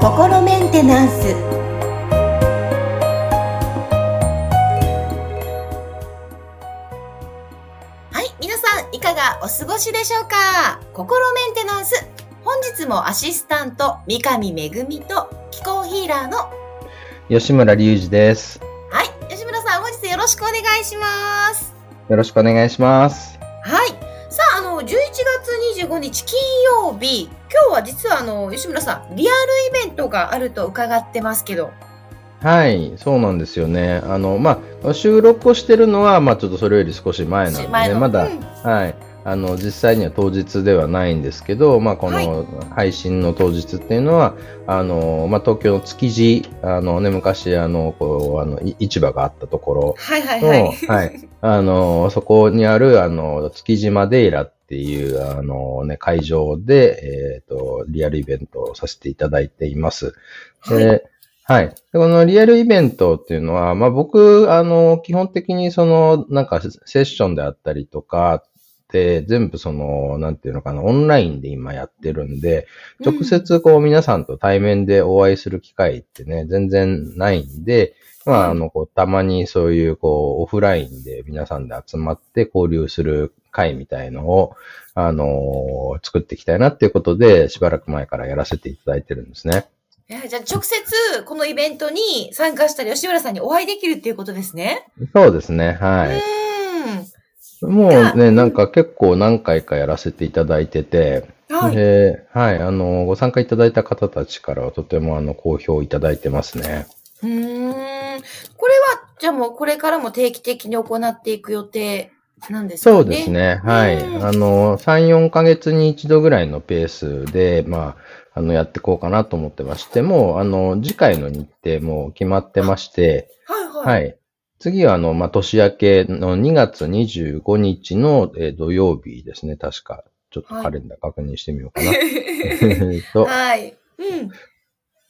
心メンテナンスはい皆さんいかがお過ごしでしょうか？心メンテナンス本日もアシスタント三上恵と気候ヒーラーの吉村隆二です。はい吉村さん本日よろしくお願いしますよろしくお願いします。25日金曜日今日は実はあの吉村さんリアルイベントがあると伺ってますけど。はい、そうなんですよね。あの、まあ、収録をしてるのは、まあ、ちょっとそれより少し前なんでのまだ、うん。はい、あの、実際には当日ではないんですけど、まあ、こはい。の配信の当日っていうのは、あの、まあ、東京の築地、あのね、昔、あの、こう、あの、い市場があったところ、はいはいの、はい。はい。あの、そこにある、あの、築地マデイラっていう、あのね、会場で、えっ、と、リアルイベントをさせていただいています。で、はいはい。でこのリアルイベントっていうのは、まあ僕、あの、基本的にその、なんかセッションであったりとかって、全部その、なんていうのかな、オンラインで今やってるんで、直接こう皆さんと対面でお会いする機会ってね、全然ないんで、まあ、あの、こう、たまにそういう、こう、オフラインで皆さんで集まって交流する会みたいのを、あの作っていきたいなっていうことで、しばらく前からやらせていただいてるんですね。えーじゃあ直接このイベントに参加したり吉村さんにお会いできるっていうことですね。そうですね、うはい。ーもうね、なんか結構何回かやらせていただいてて、ん。はい。で、はい、あの、ご参加いただいた方たちからはとてもあの、好評いただいてますね。うーん。これは、じゃあもうこれからも定期的に行っていく予定なんですかね。そうです。ね。はい。うんあの、3、4ヶ月に一度ぐらいのペースで、まあ、あの、やっていこうかなと思ってまして、もう、あの、次回の日程も決まってまして、はいはい。はい。次は、あの、まあ、年明けの2月25日の、えー土曜日ですね、確か。ちょっとカレンダー確認してみようかな。えっと、はい。うん。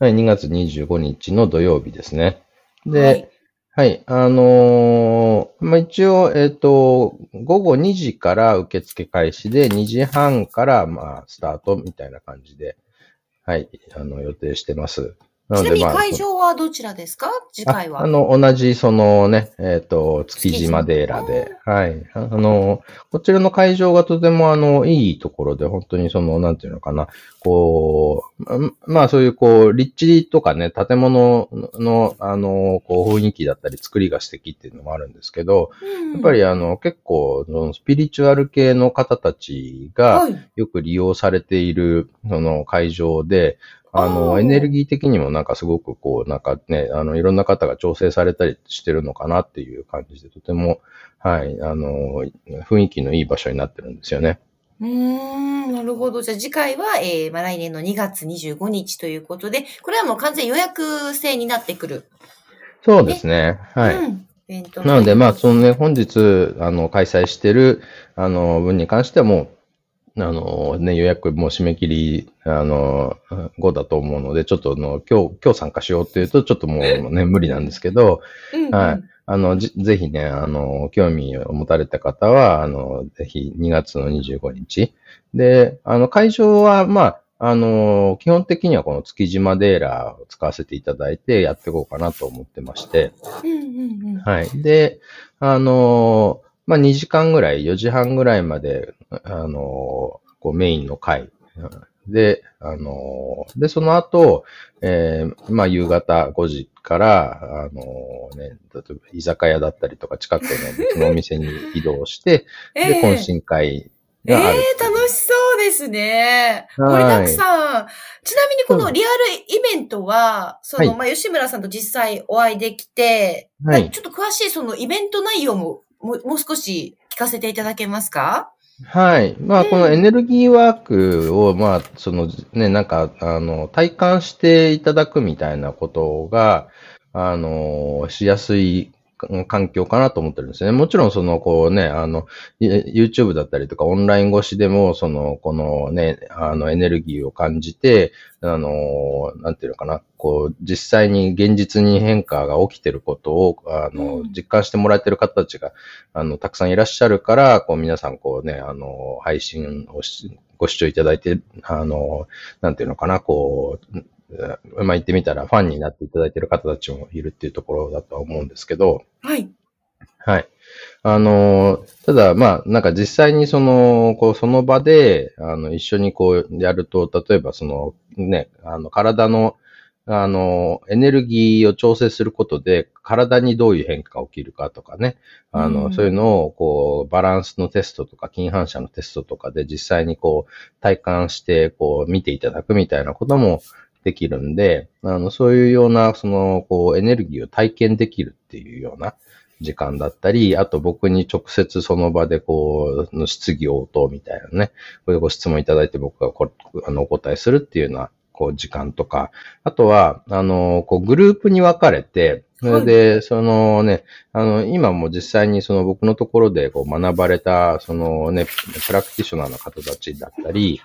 はい、2月25日の土曜日ですね。で、はいはい。あのーまあ、一応、えっ、と、午後2時から受付開始で、2時半から、まあ、スタートみたいな感じで、はい、あの、予定してます。なちなみにまあ会場はどちらですか？次回は。ああの、同じ、そのね、えっ、と、築地マデーラで、はい。あの、こちらの会場がとても、あの、いいところで、本当にその、なんていうのかな、こう、ままあ、そういう、こう、立地とかね、建物の、あの、こう、雰囲気だったり、作りが素敵っていうのもあるんですけど、うんやっぱり、あの、結構、そのスピリチュアル系の方たちが、はい。よく利用されている、その会場で、ああの、ーエネルギー的にもなんかすごくこう、なんかね、あの、いろんな方が調整されたりしてるのかなっていう感じで、とても、はい、あの、雰囲気のいい場所になってるんですよね。うーん、なるほど。じゃあ次回は、えー、まあ来年の2月25日ということで、これはもう完全予約制になってくる。そうですね。はい。うん。なので、まあ、そのね、本日、あの、開催してる、あの、分に関してはもう、あの、ね、予約もう締め切り、あの、後だと思うので、ちょっとあの、今日、今日参加しようっていうと、ちょっともうね、無理なんですけど、うん、うん。はい。あの、じぜひね、あの、興味を持たれた方は、あの、ぜひ2月の25日。で、あの、会場は、まあ、あの、基本的にはこの築地マデーラを使わせていただいてやっていこうかなと思ってまして。うんうんうん。はい。で、あの、まあ、2時間ぐらい、4時半ぐらいまで、あの、こうメインの会。で、あの、で、その後、えーまあ、夕方5時から、あのね、例えば居酒屋だったりとか近くの別のお店に移動して、で、懇親会ええ。ー、楽しそうですね。はい盛りだくさん。ちなみにこのリアルイベントは、その、はいまあ、吉村さんと実際お会いできて、はいまあちょっと詳しいそのイベント内容も、もうもう少し聞かせていただけますか？はい。まあ、うんこのエネルギーワークを、まあ、そのね、なんか、あの、体感していただくみたいなことが、あの、しやすい環境かなと思ってるんですね。もちろんその、こうね、あの、YouTube だったりとかオンライン越しでも、その、このね、あの、エネルギーを感じて、あの、なんていうのかな、こう、実際に現実に変化が起きてることを、あの、実感してもらえてる方たちが、あの、たくさんいらっしゃるから、こう、皆さん、こうね、あの、配信をし、ご視聴いただいて、あの、なんていうのかな、こう、まあ、言ってみたらファンになっていただいている方たちもいるっていうところだとは思うんですけど。はい。はい。あの、ただ、まあ、なんか実際にその、こう、その場で、あの、一緒にこう、やると、例えばその、ね、あの、体の、あの、エネルギーを調整することで、体にどういう変化が起きるかとかね、あの、うん、そういうのを、こう、バランスのテストとか、筋反射のテストとかで実際にこう、体感して、こう、見ていただくみたいなことも、できるんで、あの、そういうような、その、こう、エネルギーを体験できるっていうような時間だったり、あと僕に直接その場でこう、質疑応答みたいなね、こういうご質問いただいて僕がこあのお答えするっていうような、こう、時間とか、あとは、あの、こう、グループに分かれて、それで、そのね、あの、今も実際にその僕のところでこう学ばれた、そのね、プラクティショナーの方たちだったり、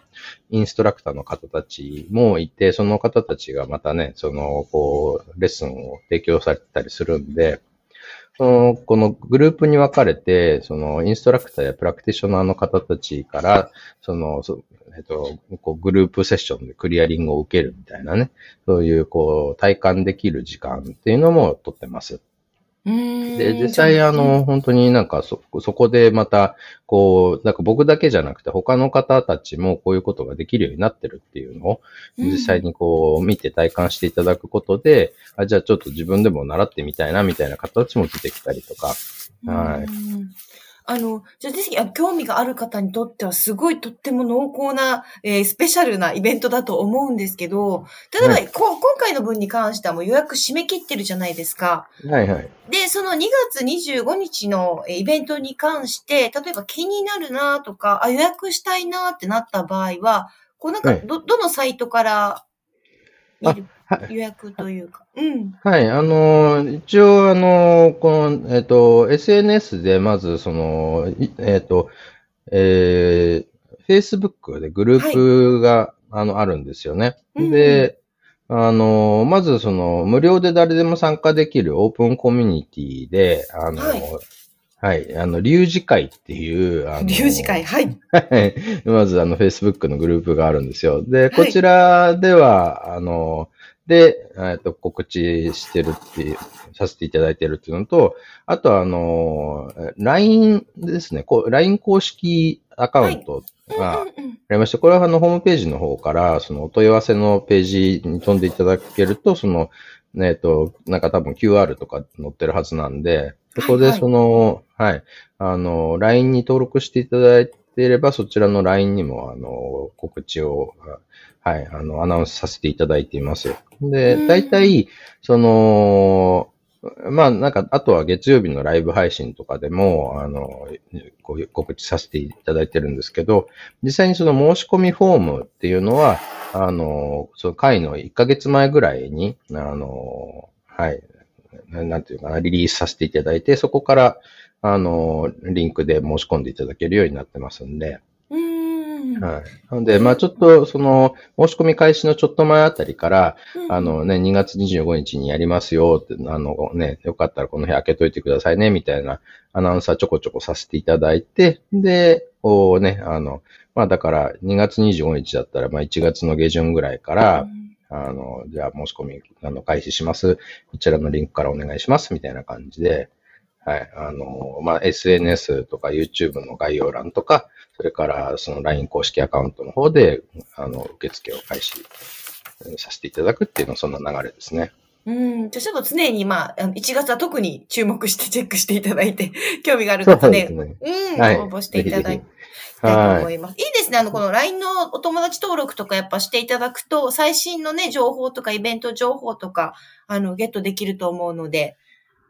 インストラクターの方たちもいて、その方たちがまたね、その、こう、レッスンを提供されたりするんで、その、このグループに分かれて、その、インストラクターやプラクティショナーの方たちから、その、えっと、こうグループセッションでクリアリングを受けるみたいなね、そういう、こう、体感できる時間っていうのもとってます。で、実際、あの、本当になんかそ、そこでまた、こう、なんか僕だけじゃなくて、他の方たちもこういうことができるようになってるっていうのを、実際にこう、見て体感していただくことで、あ、じゃあちょっと自分でも習ってみたいな、みたいな形も出てきたりとか、はい。あの、じゃあぜひ、興味がある方にとってはすごいとっても濃厚な、えー、スペシャルなイベントだと思うんですけど、例えば、はい、今回の分に関してはもう予約締め切ってるじゃないですか。はいはい。で、その2月25日のイベントに関して、例えば気になるなとか、あ、予約したいなってなった場合は、こうなんかど、はい、どのサイトから見る予約というか。うん。はい。あの、一応、あの、この、えっ、ー、と、SNS で、まず、その、えっ、ー、と、えー、Facebook でグループが、はい、あの、あるんですよね。で、あの、まず、その、無料で誰でも参加できるオープンコミュニティで、あの、はいはい。あの、リュウジ会っていう、あの、リュウジ会、はい。まず、あの、Facebook のグループがあるんですよ。で、こちらでは、はい、あの、で、えっと、告知してるっていう、させていただいてるっていうのと、あとあの、LINE ですね、こう LINE 公式アカウントがありまして、これはあの、ホームページの方から、そのお問い合わせのページに飛んでいただけると、その、えっと、なんか多分 QR とか載ってるはずなんで、そこでその、はい、はい、あの、LINE に登録していただいていれば、そちらの LINE にも、あの、告知をはい、あの、アナウンスさせていただいています。で、大体、その、まあ、なんか、あとは月曜日のライブ配信とかでも、あの、こういう告知させていただいてるんですけど、実際にその申し込みフォームっていうのは、あの、その会の1ヶ月前ぐらいに、あの、はい、なんていうかな、リリースさせていただいて、そこから、あの、リンクで申し込んでいただけるようになってますんで、はい。なので、まあちょっと、その、申し込み開始のちょっと前あたりから、うん、あのね、2月25日にやりますよって、あのね、よかったらこの日開けといてくださいね、みたいなアナウンサーちょこちょこさせていただいて、で、こうね、あの、まあだから2月25日だったら、まあ1月の下旬ぐらいから、うんあの、じゃあ申し込み、あの、開始します。こちらのリンクからお願いします。みたいな感じで、はい。あの、まあ、SNS とか YouTube の概要欄とか、それからその LINE 公式アカウントの方で、あの、受付を開始させていただくっていうのはそんな流れですね。うん。じゃちょっと常に、まあ、1月は特に注目してチェックしていただいて、興味がある方ね、ねうん、はい、応募していただいて。たいと思います。いいですね。あの、この LINE のお友達登録とかやっぱしていただくと、最新のね、情報とかイベント情報とか、あの、ゲットできると思うので、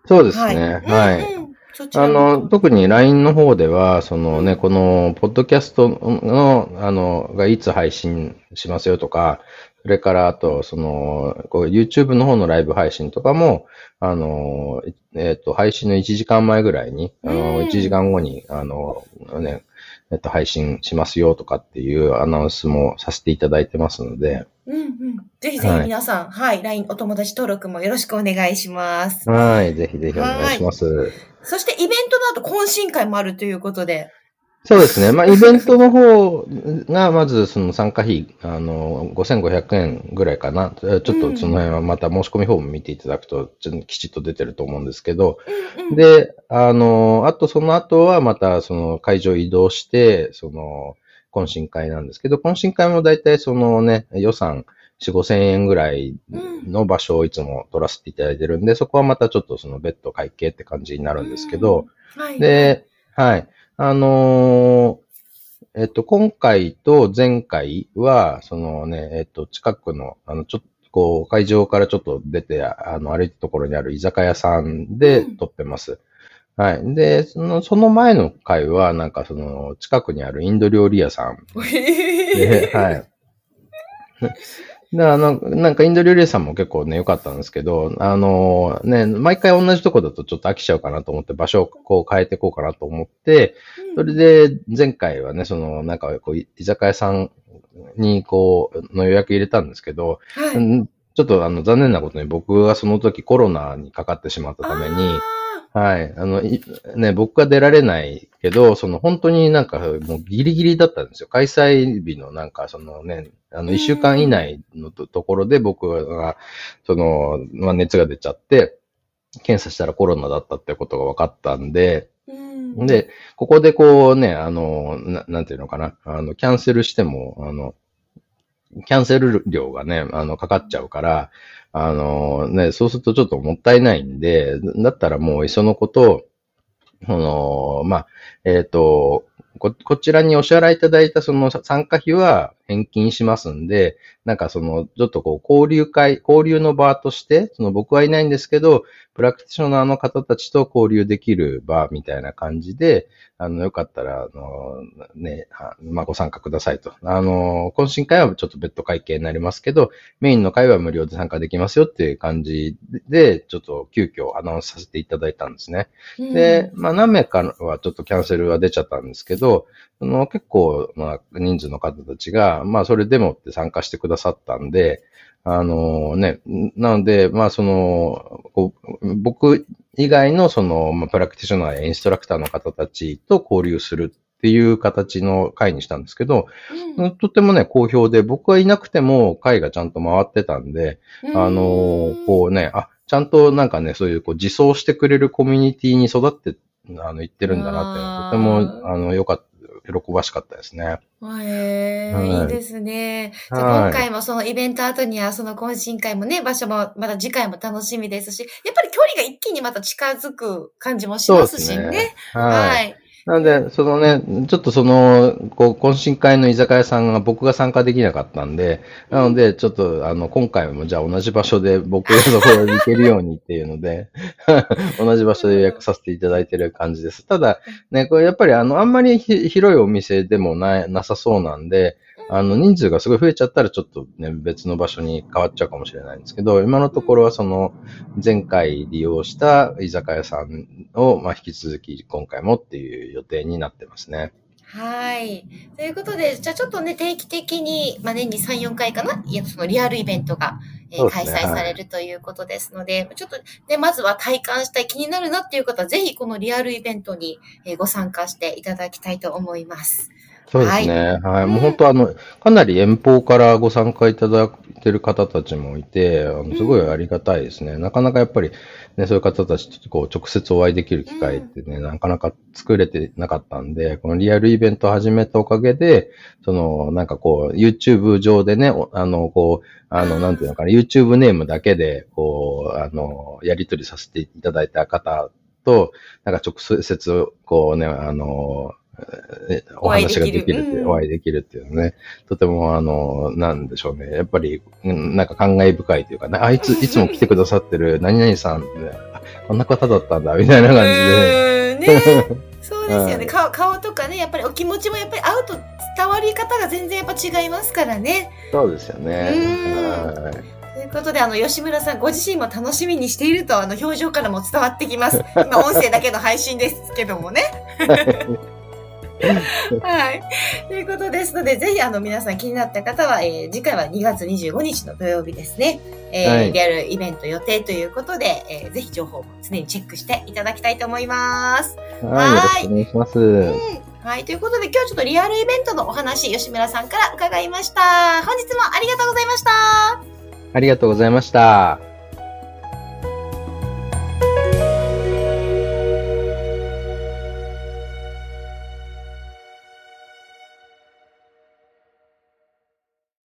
そうですね。はい。うんうんあの、特に LINE の方では、そのね、この、ポッドキャストの、あの、がいつ配信しますよとか、そそれからあと、その、こう YouTube の方のライブ配信とかも、あの、えっ、ー、と、配信の1時間前ぐらいに、あの、1時間後に、あの、ね、えっと、配信しますよとかっていうアナウンスもさせていただいてますので。うんうん。ぜひぜひ皆さん、はい、はい、LINE お友達登録もよろしくお願いします。はい、ぜひぜひお願いします。そしてイベントの後懇親会もあるということで。そうですね。まあ、イベントの方が、まず、その参加費、あの、5500円ぐらいかな。ちょっとその辺はまた申し込みフォーム見ていただくと、きちっと出てると思うんですけど、うんうん、で、あの、あとその後はまた、その会場移動して、その、懇親会なんですけど、懇親会も大体そのね、予算4、5千円ぐらいの場所をいつも取らせていただいてるんで、そこはまたちょっとその別途会計って感じになるんですけど、はい、で、はい。あのー、えっと、今回と前回は、そのね、えっと、近くの、あの、ちょっと、こう、会場からちょっと出て、あの、歩いたところにある居酒屋さんで撮ってます。うん、はい。で、その、その前の回は、なんかその、近くにあるインド料理屋さんで、はい。あの、なんかインド料理屋さんも結構ね、良かったんですけど、あのね、毎回同じとこだとちょっと飽きちゃうかなと思って場所をこう変えていこうかなと思って、それで前回はね、そのなんかこう居酒屋さんにこうの予約入れたんですけど、はい、ちょっとあの残念なことに僕がその時コロナにかかってしまったために、はい。あの、ね、僕が出られないけど、その本当になんかもうギリギリだったんですよ。開催日のなんかそのね、あの、一週間以内のところで僕が、その、まあ、熱が出ちゃって、検査したらコロナだったってことが分かったんで、で、ここでこうね、あの、ななんていうのかな、あの、キャンセルしても、あの、キャンセル料がね、あの、かかっちゃうから、あの、ね、そうするとちょっともったいないんで、だったらもういっそのこと、その、まあ、えっ、ー、と、こ、こちらにお支払いいただいたその参加費は返金しますんで、なんかその、ちょっとこう、交流会、交流の場として、その僕はいないんですけど、プラクティショナーの方たちと交流できる場みたいな感じで、あの、よかったら、あの、ね、まあ、ご参加くださいと。あの、懇親会はちょっと別途会計になりますけど、メインの会は無料で参加できますよっていう感じで、ちょっと急遽アナウンスさせていただいたんですね。で、まあ、何名かはちょっとキャンセルは出ちゃったんですけど、その結構、まあ、人数の方たちが、まあ、それでもって参加してくださったんで、あのね、なので、まあ、その、こう僕以外のその、まあ、プラクティショナーやインストラクターの方たちと交流するっていう形の会にしたんですけど、うん、とてもね、好評で、僕はいなくても会がちゃんと回ってたんで、あの、こうね、あ、ちゃんとなんかね、そういうこう自走してくれるコミュニティに育って、あの、行ってるんだなって、とても、あの、良かった、喜ばしかったですね。へえ、はい、いいですね。じゃ今回もそのイベント後にはその懇親会もね、場所もまた次回も楽しみですし、やっぱり距離が一気にまた近づく感じもしますしね。ねはい、はいなんで、そのね、ちょっとその、こう、懇親会の居酒屋さんが僕が参加できなかったんで、なので、ちょっと、あの、今回もじゃあ同じ場所で僕のところに行けるようにっていうので、同じ場所で予約させていただいてる感じです。ただ、ね、これやっぱりあの、あんまり広いお店でもななさそうなんで、あの、人数がすごい増えちゃったらちょっとね、別の場所に変わっちゃうかもしれないんですけど、今のところはその、前回利用した居酒屋さんを、まあ、引き続き今回もっていう予定になってますね。はい。ということで、じゃあちょっとね、定期的に、まあ、年に3、4回かな、いや、そのリアルイベントが、えー、開催されるということですので、はい、ちょっとね、まずは体感したい気になるなっていう方は、ぜひこのリアルイベントに、えー、ご参加していただきたいと思います。そうですね。はい。はい、もう本当あの、かなり遠方からご参加いただいてる方たちもいて、あのすごいありがたいですね。うん、なかなかやっぱり、ね、そういう方たちとこう直接お会いできる機会ってね、うん、なかなか作れてなかったんで、このリアルイベントを始めたおかげで、その、なんかこう、YouTube 上でね、あの、こう、あの、なんていうのかな、YouTube ネームだけで、こう、あの、やり取りさせていただいた方と、なんか直接、こうね、あの、お話ができるって、お会いできるっていうのね、とてもあの、なんでしょうね。やっぱり、なんか感慨深いというかね、あいつ、いつも来てくださってる 何々さん、こんな方だったんだ、みたいな感じで。ね そうですよね、顔顔とかね、やっぱりお気持ちもやっぱり会うと伝わり方が全然やっぱ違いますからね。そうですよね。ということで、あの、吉村さんご自身も楽しみにしていると、あの、表情からも伝わってきます。今、音声だけの配信ですけどもね。はい。ということですので、ぜひあの皆さん気になった方は、えー、次回は2月25日の土曜日ですね。えー、はい、リアルイベント予定ということで、えー、ぜひ情報も常にチェックしていただきたいと思います。はい。よろしくお願いします。うんはい。ということで、今日はちょっとリアルイベントのお話、吉村さんから伺いました。本日もありがとうございました。ありがとうございました。